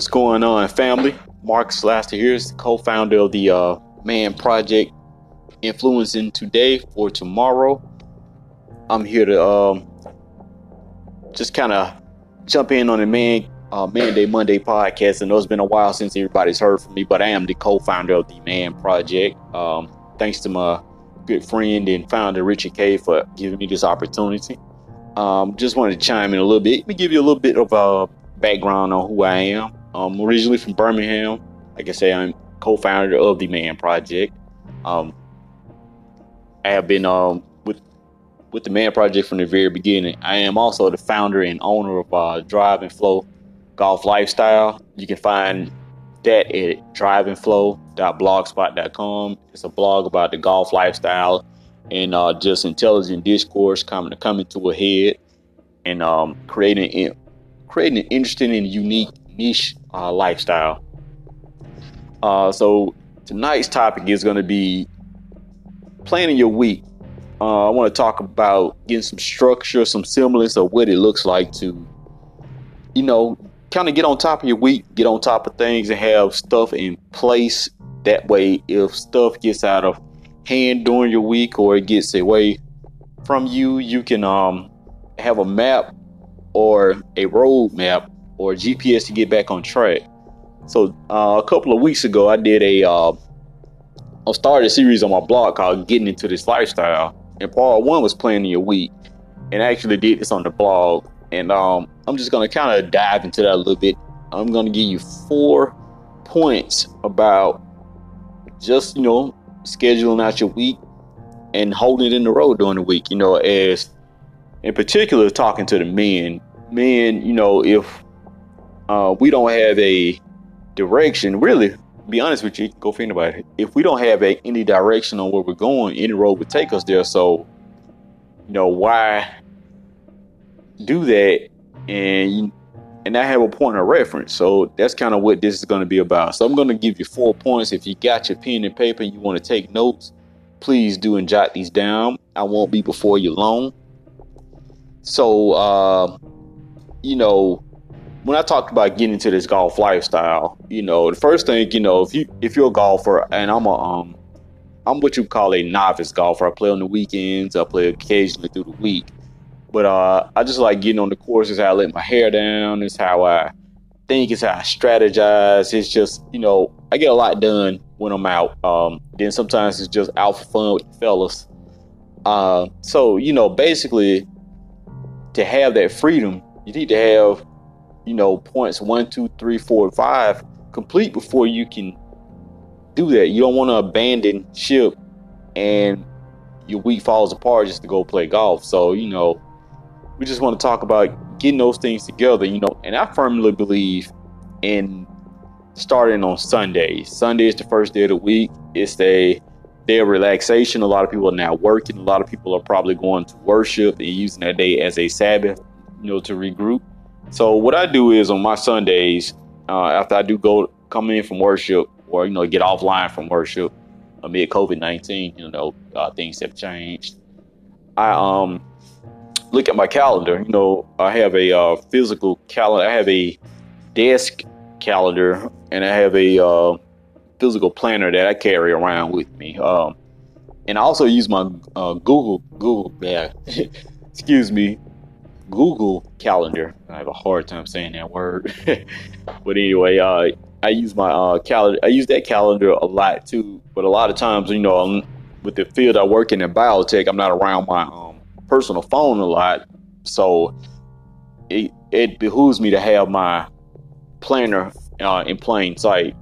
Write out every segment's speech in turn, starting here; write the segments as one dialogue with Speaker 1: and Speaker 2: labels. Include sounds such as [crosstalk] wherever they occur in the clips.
Speaker 1: What's going on, family? Marcus Laster here is the co-founder of the uh, Man Project, influencing today for tomorrow. I'm here to um, just kind of jump in on the Man uh, Man Day Monday podcast. I know it's been a while since everybody's heard from me, but I am the co-founder of the Man Project. Um, thanks to my good friend and founder Richard K for giving me this opportunity. Um, just wanted to chime in a little bit. Let me give you a little bit of a uh, background on who I am. I'm originally from Birmingham. Like I say, I'm co-founder of the Man Project. Um, I have been um, with with the Man Project from the very beginning. I am also the founder and owner of uh, Drive and Flow Golf Lifestyle. You can find that at driveandflow.blogspot.com. It's a blog about the golf lifestyle and uh, just intelligent discourse coming coming to a head and um, creating creating an interesting and unique niche uh, lifestyle. Uh, so tonight's topic is going to be planning your week. Uh, I want to talk about getting some structure, some semblance of what it looks like to, you know, kind of get on top of your week, get on top of things, and have stuff in place. That way, if stuff gets out of hand during your week or it gets away from you, you can um, have a map or a road map or GPS to get back on track. So uh, a couple of weeks ago, I did a uh, I started a series on my blog called "Getting Into This Lifestyle," and part one was planning your week, and I actually did this on the blog. And um, I'm just gonna kind of dive into that a little bit. I'm gonna give you four points about just you know scheduling out your week and holding it in the road during the week. You know, as in particular, talking to the men. Men, you know, if uh, we don't have a direction, really, be honest with you, go think anybody. If we don't have a, any direction on where we're going, any road would take us there. So, you know, why do that and and I have a point of reference. So that's kind of what this is going to be about. So I'm going to give you four points. If you got your pen and paper and you want to take notes, please do and jot these down. I won't be before you long. So, uh, you know, when I talked about getting into this golf lifestyle, you know, the first thing, you know, if you if you're a golfer and I'm a um I'm what you call a novice golfer. I play on the weekends, I play occasionally through the week. But uh I just like getting on the course is how I let my hair down, it's how I think, it's how I strategize. It's just, you know, I get a lot done when I'm out. Um then sometimes it's just out for fun with the fellas. Uh so, you know, basically to have that freedom, you need to have you know, points one, two, three, four, five complete before you can do that. You don't want to abandon ship and your week falls apart just to go play golf. So, you know, we just want to talk about getting those things together, you know, and I firmly believe in starting on Sunday. Sunday is the first day of the week. It's a day of relaxation. A lot of people are now working. A lot of people are probably going to worship and using that day as a Sabbath, you know, to regroup. So what I do is on my Sundays, uh, after I do go come in from worship or you know get offline from worship amid COVID nineteen, you know uh, things have changed. I um look at my calendar. You know I have a uh, physical calendar. I have a desk calendar and I have a uh, physical planner that I carry around with me. Um, and I also use my uh, Google Google yeah, [laughs] excuse me Google Calendar. I have a hard time saying that word, [laughs] but anyway, uh, I use my uh, calendar. I use that calendar a lot too. But a lot of times, you know, I'm, with the field I work in in biotech, I'm not around my um, personal phone a lot, so it it behooves me to have my planner uh, in plain sight.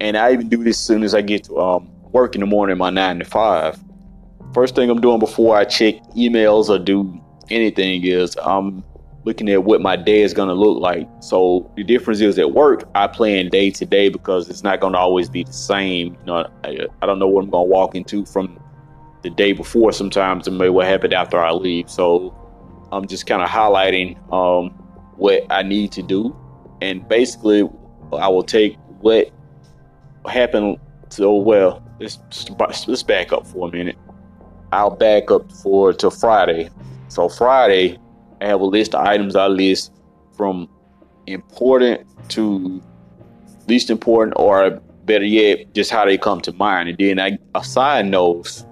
Speaker 1: And I even do this as soon as I get to um, work in the morning, my nine to five. First thing I'm doing before I check emails or do anything is I'm looking at what my day is going to look like. So the difference is at work, I plan day to day because it's not going to always be the same. You know, I, I don't know what I'm going to walk into from the day before sometimes and maybe what happened after I leave. So I'm just kind of highlighting um, what I need to do. And basically, I will take what happened. So, well, let's, let's back up for a minute. I'll back up for to Friday. So Friday, I have a list of items I list from important to least important, or better yet, just how they come to mind. And then I assign those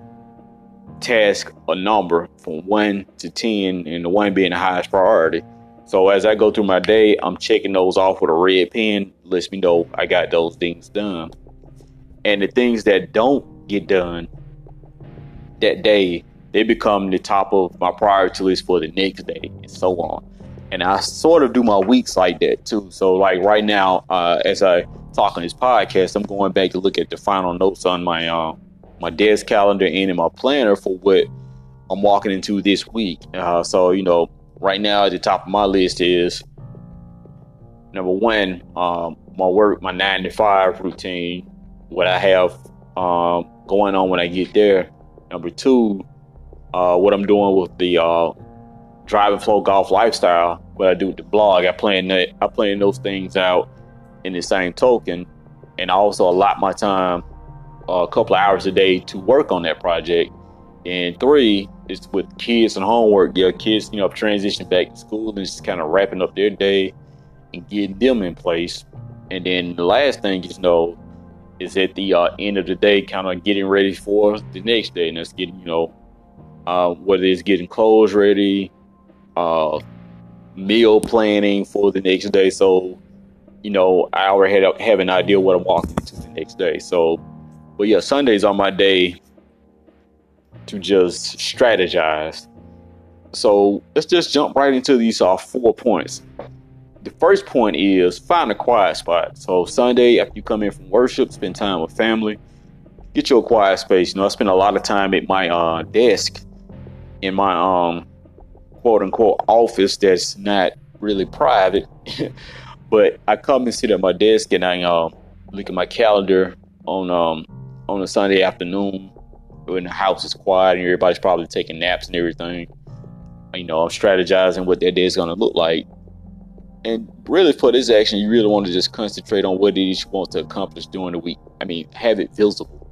Speaker 1: tasks a number from one to 10, and the one being the highest priority. So as I go through my day, I'm checking those off with a red pen, lets me know I got those things done. And the things that don't get done that day, they become the top of my priority list for the next day, and so on. And I sort of do my weeks like that too. So like right now, uh, as I talk on this podcast, I'm going back to look at the final notes on my uh, my desk calendar and in my planner for what I'm walking into this week. Uh, so you know, right now at the top of my list is number one, um, my work, my nine to five routine, what I have um, going on when I get there. Number two, uh, what I'm doing with the uh, drive and flow golf lifestyle, what I do with the blog. I plan that I plan those things out in the same token, and I also allot my time uh, a couple of hours a day to work on that project. And three is with kids and homework. Yeah, kids, you know, transition back to school and just kind of wrapping up their day and getting them in place. And then the last thing is, you know, is at the uh, end of the day, kind of getting ready for the next day, and that's getting, you know, uh, whether it's getting clothes ready, uh, meal planning for the next day. So, you know, I already have, an idea what I'm walking into the next day. So, but yeah, Sundays are my day to just strategize. So let's just jump right into these uh, four points. The first point is find a quiet spot. So Sunday, after you come in from worship, spend time with family, get your quiet space. You know, I spend a lot of time at my uh, desk in my um quote unquote office that's not really private, [laughs] but I come and sit at my desk and I um look at my calendar on um on a Sunday afternoon when the house is quiet and everybody's probably taking naps and everything. You know, I'm strategizing what that day is going to look like. And really, for this action, you really want to just concentrate on what it is you want to accomplish during the week. I mean, have it visible.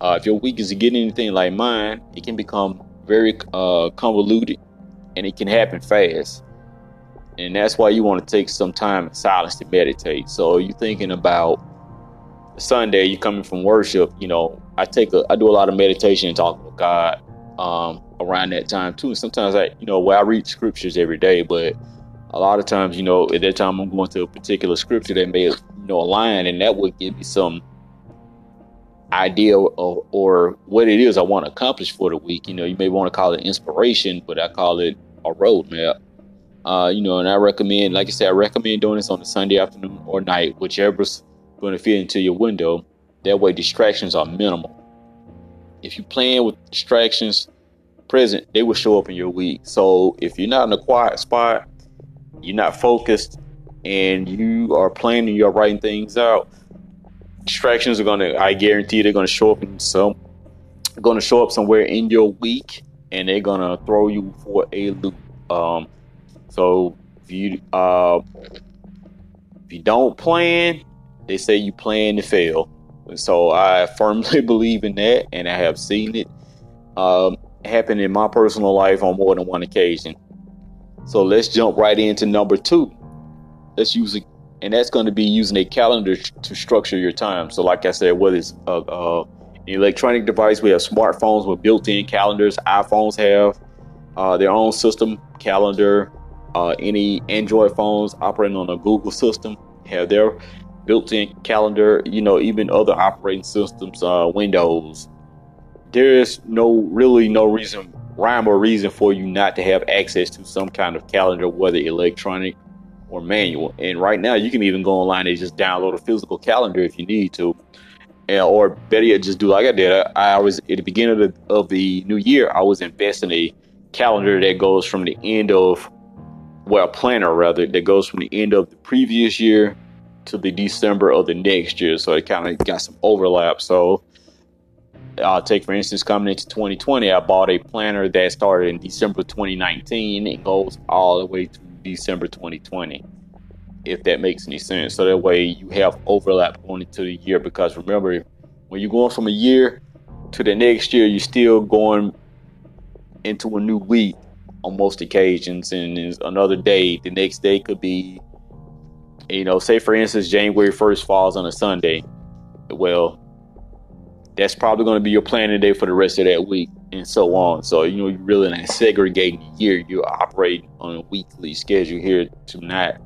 Speaker 1: Uh, if your week is getting anything like mine, it can become very uh, convoluted and it can happen fast. And that's why you want to take some time in silence to meditate. So you're thinking about Sunday, you're coming from worship, you know, I take a, I do a lot of meditation and talk with God um, around that time too. And sometimes I, you know, where I read scriptures every day, but a lot of times, you know, at that time I'm going to a particular scripture that may, you know, align, and that would give me some idea of, or what it is I want to accomplish for the week. You know, you may want to call it inspiration, but I call it a roadmap. Uh, you know, and I recommend, like I said, I recommend doing this on a Sunday afternoon or night, whichever's going to fit into your window. That way, distractions are minimal. If you plan with distractions present, they will show up in your week. So if you're not in a quiet spot, you're not focused, and you are planning, you're writing things out, distractions are gonna, I guarantee, they're gonna show up in some, to show up somewhere in your week, and they're gonna throw you for a loop. Um, so if you uh, if you don't plan, they say you plan to fail. So I firmly [laughs] believe in that, and I have seen it um, happen in my personal life on more than one occasion. So let's jump right into number two. Let's use it, and that's going to be using a calendar to structure your time. So, like I said, whether it's a, a, an electronic device, we have smartphones with built-in calendars. iPhones have uh, their own system calendar. Uh, any Android phones operating on a Google system have their built-in calendar, you know, even other operating systems, uh, Windows. There is no really no reason, rhyme or reason for you not to have access to some kind of calendar, whether electronic or manual. And right now, you can even go online and just download a physical calendar if you need to, or better yet, just do like I did. I, I was at the beginning of the, of the new year, I was investing a calendar that goes from the end of well, a planner rather that goes from the end of the previous year to the December of the next year. So it kind of got some overlap. So I'll take, for instance, coming into 2020, I bought a planner that started in December 2019 and goes all the way to December 2020, if that makes any sense. So that way you have overlap going into the year because remember, when you're going from a year to the next year, you're still going into a new week on most occasions, and another day, the next day could be you know, say for instance, January 1st falls on a Sunday. Well, that's probably going to be your planning day for the rest of that week and so on. So, you know, you're really not segregating the year. You're operating on a weekly schedule here to not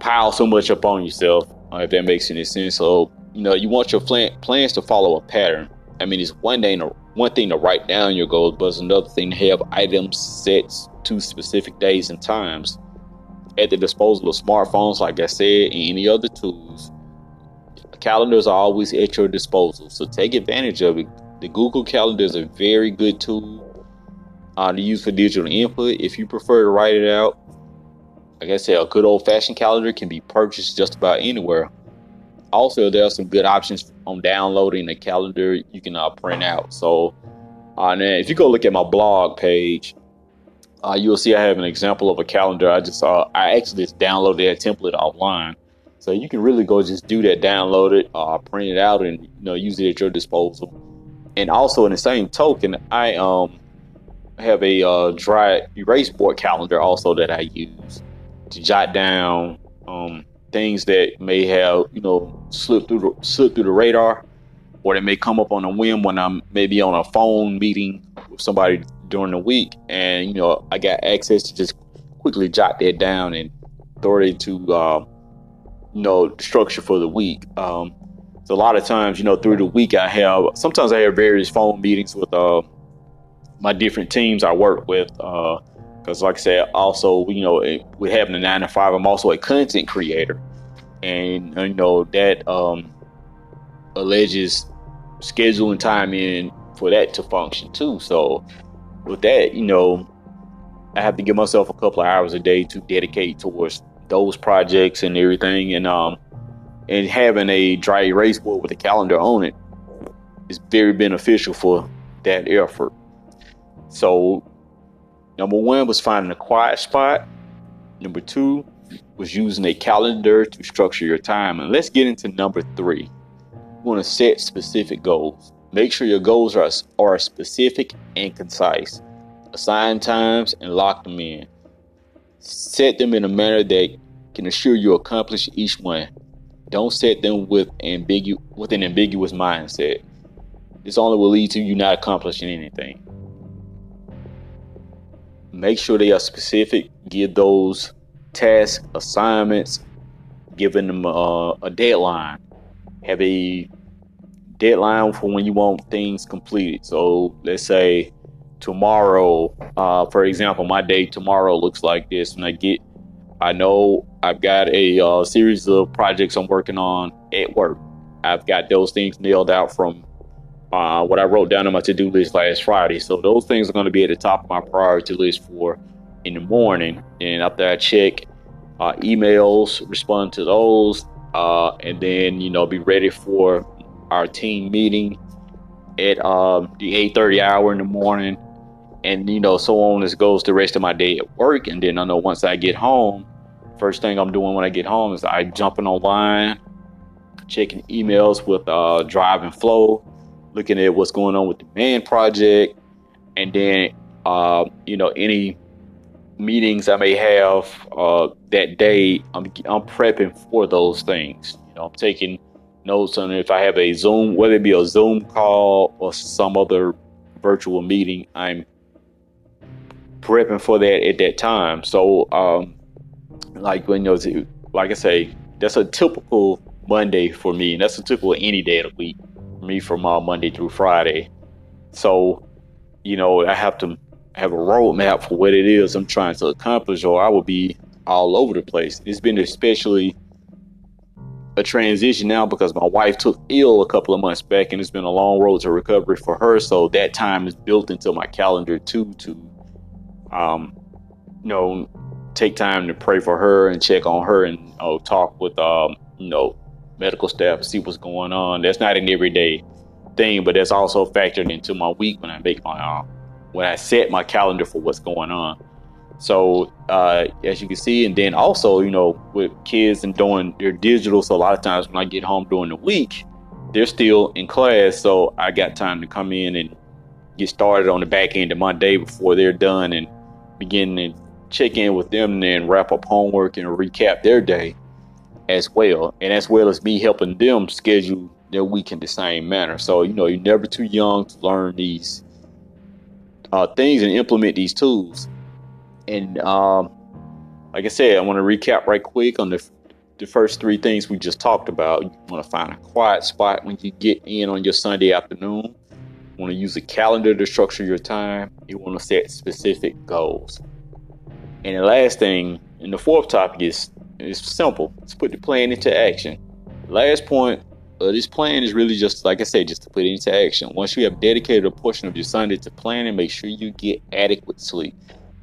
Speaker 1: pile so much up on yourself, uh, if that makes any sense. So, you know, you want your plan- plans to follow a pattern. I mean, it's one thing to, one thing to write down your goals, but it's another thing to have items set to specific days and times at the disposal of smartphones, like I said, and any other tools. Calendars are always at your disposal, so take advantage of it. The Google Calendar is a very good tool uh, to use for digital input. If you prefer to write it out, like I said, a good old fashioned calendar can be purchased just about anywhere. Also, there are some good options on downloading a calendar you can uh, print out. So, uh, if you go look at my blog page, uh, you'll see I have an example of a calendar. I just saw, I actually just downloaded that template offline. So you can really go just do that, download it, uh, print it out, and you know use it at your disposal. And also in the same token, I um have a uh, dry erase board calendar also that I use to jot down um, things that may have you know slipped through the, slipped through the radar, or that may come up on a whim when I'm maybe on a phone meeting with somebody during the week, and you know I got access to just quickly jot that down and throw it into uh, you know structure for the week. Um, so a lot of times, you know, through the week, I have sometimes I have various phone meetings with uh, my different teams I work with. Uh, because, like I said, also, you know, with having a nine to five, I'm also a content creator. And, you know, that um, alleges scheduling time in for that to function too. So, with that, you know, I have to give myself a couple of hours a day to dedicate towards those projects and everything. And, um, and having a dry erase board with a calendar on it is very beneficial for that effort. So Number one was finding a quiet spot. Number two was using a calendar to structure your time. And let's get into number three. You want to set specific goals. Make sure your goals are, are specific and concise. Assign times and lock them in. Set them in a manner that can assure you accomplish each one. Don't set them with ambigu- with an ambiguous mindset. This only will lead to you not accomplishing anything make sure they are specific. Give those task assignments, giving them uh, a deadline. Have a deadline for when you want things completed. So let's say tomorrow, uh, for example, my day tomorrow looks like this, and I get, I know I've got a uh, series of projects I'm working on at work. I've got those things nailed out from uh, what I wrote down on my to do list last Friday. So those things are going to be at the top of my priority list for in the morning. And after I check uh, emails, respond to those, uh, and then you know be ready for our team meeting at um, the 8:30 hour in the morning, and you know so on as goes the rest of my day at work. And then I know once I get home, first thing I'm doing when I get home is I jumping online, checking emails with uh, Drive and Flow looking at what's going on with the man project, and then uh, you know any meetings I may have uh, that day. I'm I'm prepping for those things. You know, I'm taking notes on if I have a Zoom, whether it be a Zoom call or some other virtual meeting. I'm prepping for that at that time. So, um, like when know, like I say, that's a typical Monday for me, and that's a typical any day of the week for me from uh, Monday through Friday. So, you know, I have to have a roadmap for what it is I'm trying to accomplish, or I would be all over the place. It's been especially a transition now because my wife took ill a couple of months back, and it's been a long road to recovery for her. So that time is built into my calendar too to, um, you know, take time to pray for her and check on her and you know, talk with, um, you know, medical staff see what's going on. That's not an everyday thing, but that's also factored into my week when I make my uh, when I set my calendar for what's going on. So uh, as you can see, and then also you know with kids and doing their digital, so a lot of times when I get home during the week, they're still in class, so I got time to come in and get started on the back end of my day before they're done and begin to check in with them and then wrap up homework and recap their day as well, and as well as me helping them schedule their week in the same manner. So you know, you're never too young to learn these uh, things and implement these tools. And um, like I said, I want to recap right quick on the the first three things we just talked about. You want to find a quiet spot when you get in on your Sunday afternoon. You want to use a calendar to structure your time. You want to set specific goals. And the last thing, and the fourth topic is is simple. Let's put the plan into action. Last point of this plan is really just like I said, just to put it into action. Once you have dedicated a portion of your Sunday to planning, make sure you get adequate sleep.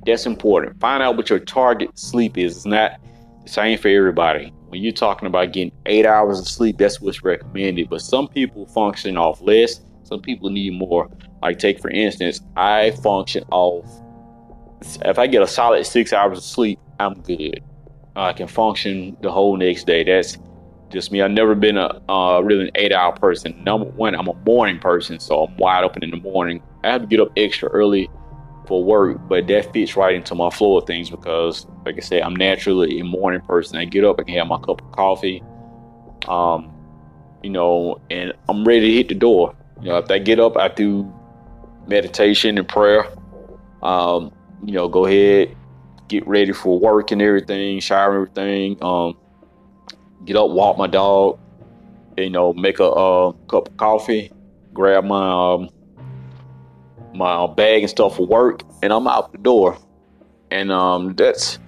Speaker 1: That's important. Find out what your target sleep is. It's not the same for everybody. When you're talking about getting eight hours of sleep, that's what's recommended. But some people function off less. Some people need more. Like take for instance, I function off. If I get a solid six hours of sleep, I'm good. I can function the whole next day. That's just me. I've never been a uh, really an eight hour person. Number one, I'm a morning person, so I'm wide open in the morning. I have to get up extra early for work, but that fits right into my flow of things because, like I said, I'm naturally a morning person. I get up, I can have my cup of coffee, um, you know, and I'm ready to hit the door. You know, if I get up, I do meditation and prayer. Um, you know, go ahead, get ready for work and everything, shower and everything. Um, get up, walk my dog, you know, make a uh, cup of coffee, grab my um, my bag and stuff for work, and I'm out the door. And um, that's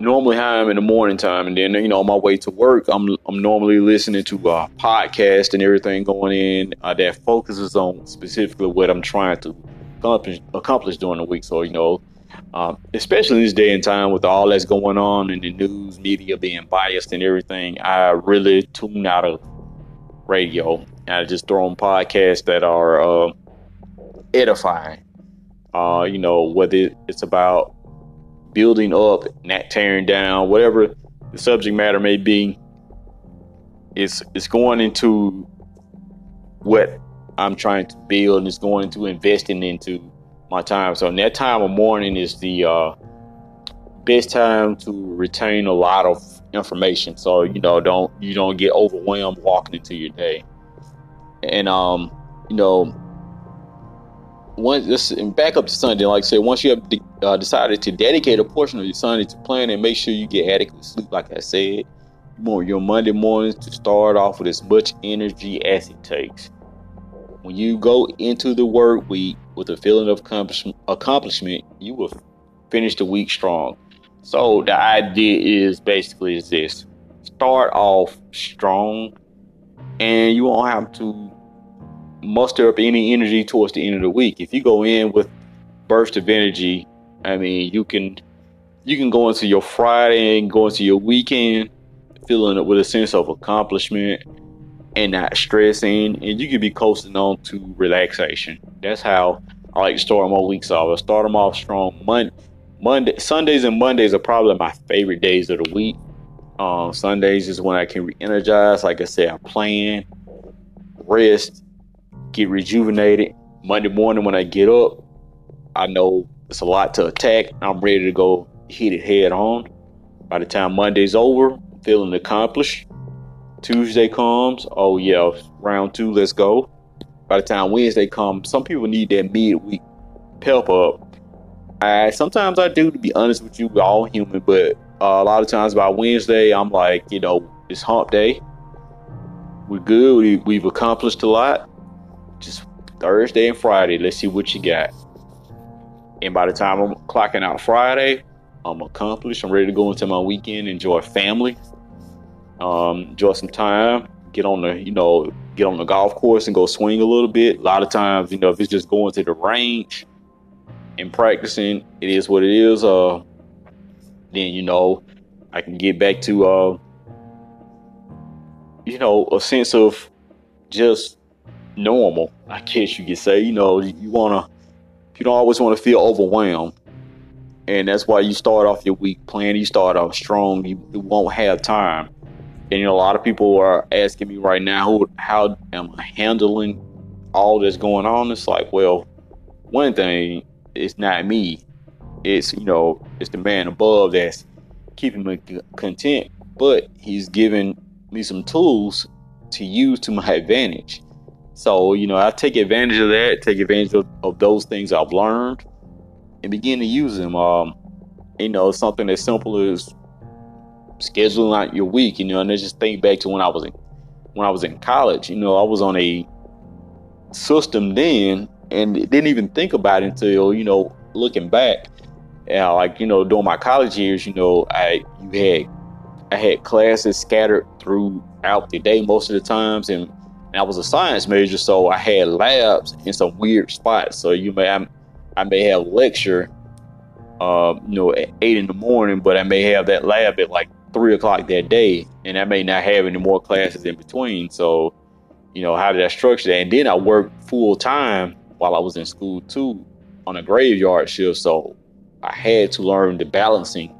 Speaker 1: normally how I'm in the morning time. And then, you know, on my way to work, I'm I'm normally listening to a podcast and everything going in uh, that focuses on specifically what I'm trying to accomplish, accomplish during the week. So, you know, um, especially in this day and time with all that's going on in the news, media being biased and everything, I really tune out of radio. I just throw on podcasts that are uh, edifying. Uh, you know, whether it's about building up, not tearing down, whatever the subject matter may be, it's it's going into what I'm trying to build and it's going into investing into my time. So that time of morning is the uh, best time to retain a lot of information. So you know, don't you don't get overwhelmed walking into your day. And um, you know, once this and back up to Sunday, like I said, once you have de- uh, decided to dedicate a portion of your Sunday to planning, make sure you get adequate sleep. Like I said, you want your Monday mornings to start off with as much energy as it takes. When you go into the work week with a feeling of accomplishment, you will finish the week strong. So the idea is basically is this: start off strong, and you won't have to muster up any energy towards the end of the week. If you go in with burst of energy, I mean, you can you can go into your Friday and go into your weekend feeling it with a sense of accomplishment and not stressing, and you can be coasting on to relaxation. That's how I like to start my weeks off. I start them off strong. Monday, Monday, Sundays and Mondays are probably my favorite days of the week. Um, Sundays is when I can re-energize. Like I said, I plan, rest, get rejuvenated. Monday morning when I get up, I know it's a lot to attack. I'm ready to go hit it head on. By the time Monday's over, I'm feeling accomplished. Tuesday comes, oh yeah, round two, let's go. By the time Wednesday comes, some people need that midweek pep up. I sometimes I do, to be honest with you, we're all human, but uh, a lot of times by Wednesday, I'm like, you know, it's hump day. We're good. We, we've accomplished a lot. Just Thursday and Friday, let's see what you got. And by the time I'm clocking out Friday, I'm accomplished. I'm ready to go into my weekend, enjoy family, um, enjoy some time, get on the, you know, get on the golf course and go swing a little bit. A lot of times, you know, if it's just going to the range and practicing, it is what it is. Uh, then you know, I can get back to, uh, you know, a sense of just normal. I guess you could say. You know, you wanna, you don't always want to feel overwhelmed and that's why you start off your week plan. You start off strong. You, you, won't have time. And you know, a lot of people are asking me right now, how am I handling all that's going on? It's like, well, one thing, it's not me. It's you know, it's the man above that's keeping me content but he's given me some tools to use to my [laughs] advantage. So, you know, I take advantage of that, take advantage of, of those things I've learned and begin to use them. Um, you know, something as simple as scheduling out your week, you know, and I just think back to when I was in when I was in college, you know, I was on a system then and didn't even think about it until, you know, looking back. Uh, like, you know, during my college years, you know, I you had I had classes scattered throughout the day most of the times and, and I was a science major, so I had labs in some weird spots. So you may I, I may have lecture uh, you know, at eight in the morning, but I may have that lab at like three o'clock that day, and I may not have any more classes in between. So, you know, how did I structure that? And then I worked full time while I was in school too on a graveyard shift. So I had to learn the balancing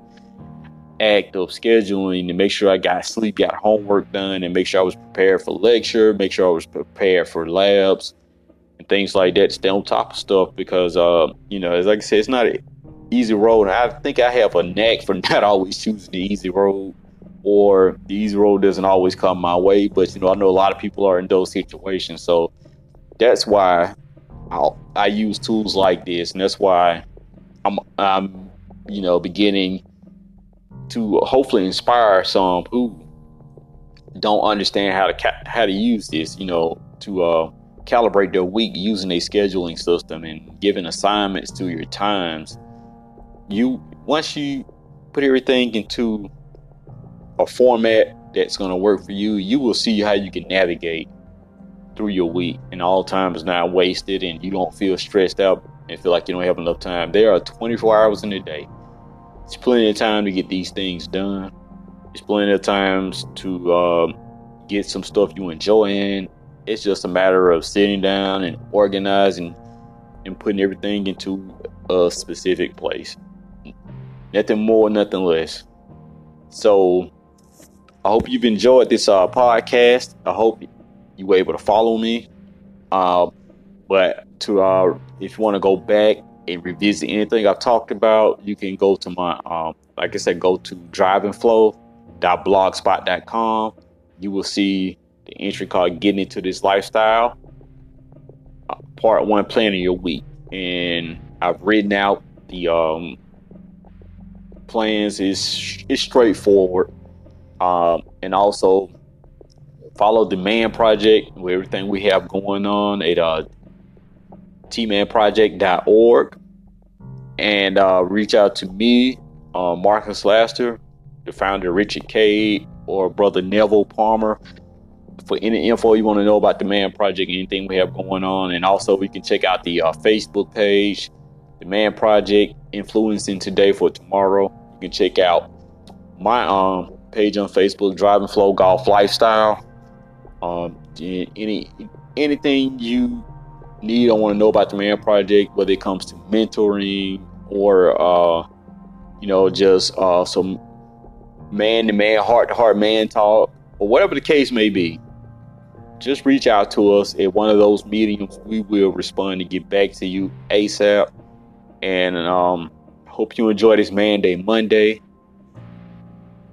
Speaker 1: act of scheduling to make sure I got sleep, got homework done, and make sure I was prepared for lecture, make sure I was prepared for labs and things like that. Stay on top of stuff because, uh, you know, as like I said, it's not easy road. And I think I have a knack for [laughs] not always choosing the easy road, or the easy road doesn't always come my way. But you know, I know a lot of people are in those situations, so that's why I I use tools like this, and that's why I'm I'm you know beginning to hopefully inspire some who don't understand how to ca- how to use this, you know, to uh, calibrate their week using a scheduling system and giving assignments to your times. You once you put everything into a format that's going to work for you, you will see how you can navigate through your week and all time is not wasted and you don't feel stressed out and feel like you don't have enough time. There are 24 hours in a day. It's plenty of time to get these things done. It's plenty of times to um, get some stuff you enjoy in. It's just a matter of sitting down and organizing and putting everything into a specific place. Nothing more, nothing less. So I hope you've enjoyed this uh, podcast. I hope you were able to follow me. Uh, but to uh, if you want to go back and revisit anything I've talked about, you can go to my, um, like I said, go to driveandflow.blogspot.com. You will see the entry called Getting Into This Lifestyle, uh, part one, planning your week. And I've written out the um, plans, is it's straightforward. Um, and also follow the Man Project with everything we have going on at uh, themanproject.org and uh, reach out to me, uh, Marcus Laster, the founder Richard Cade, or brother Neville Palmer for any info you want to know about the Man Project, anything we have going on. And also, you can check out the uh, Facebook page, the Man Project, Influencing Today for Tomorrow. Can check out my um, page on Facebook, Drive and Flow Golf Lifestyle. Um, any anything you need or want to know about the Man Project, whether it comes to mentoring or uh, you know just uh, some man to man, heart to heart man talk, or whatever the case may be, just reach out to us at one of those mediums. We will respond and get back to you ASAP. And um, hope you enjoy this Man Day Monday.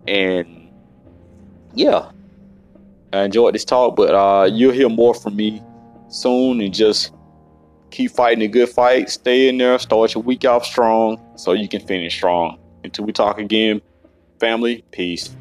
Speaker 1: And yeah, I enjoyed this talk, but uh, you'll hear more from me soon. And just keep fighting a good fight. Stay in there. Start your week off strong so you can finish strong. Until we talk again, family, peace.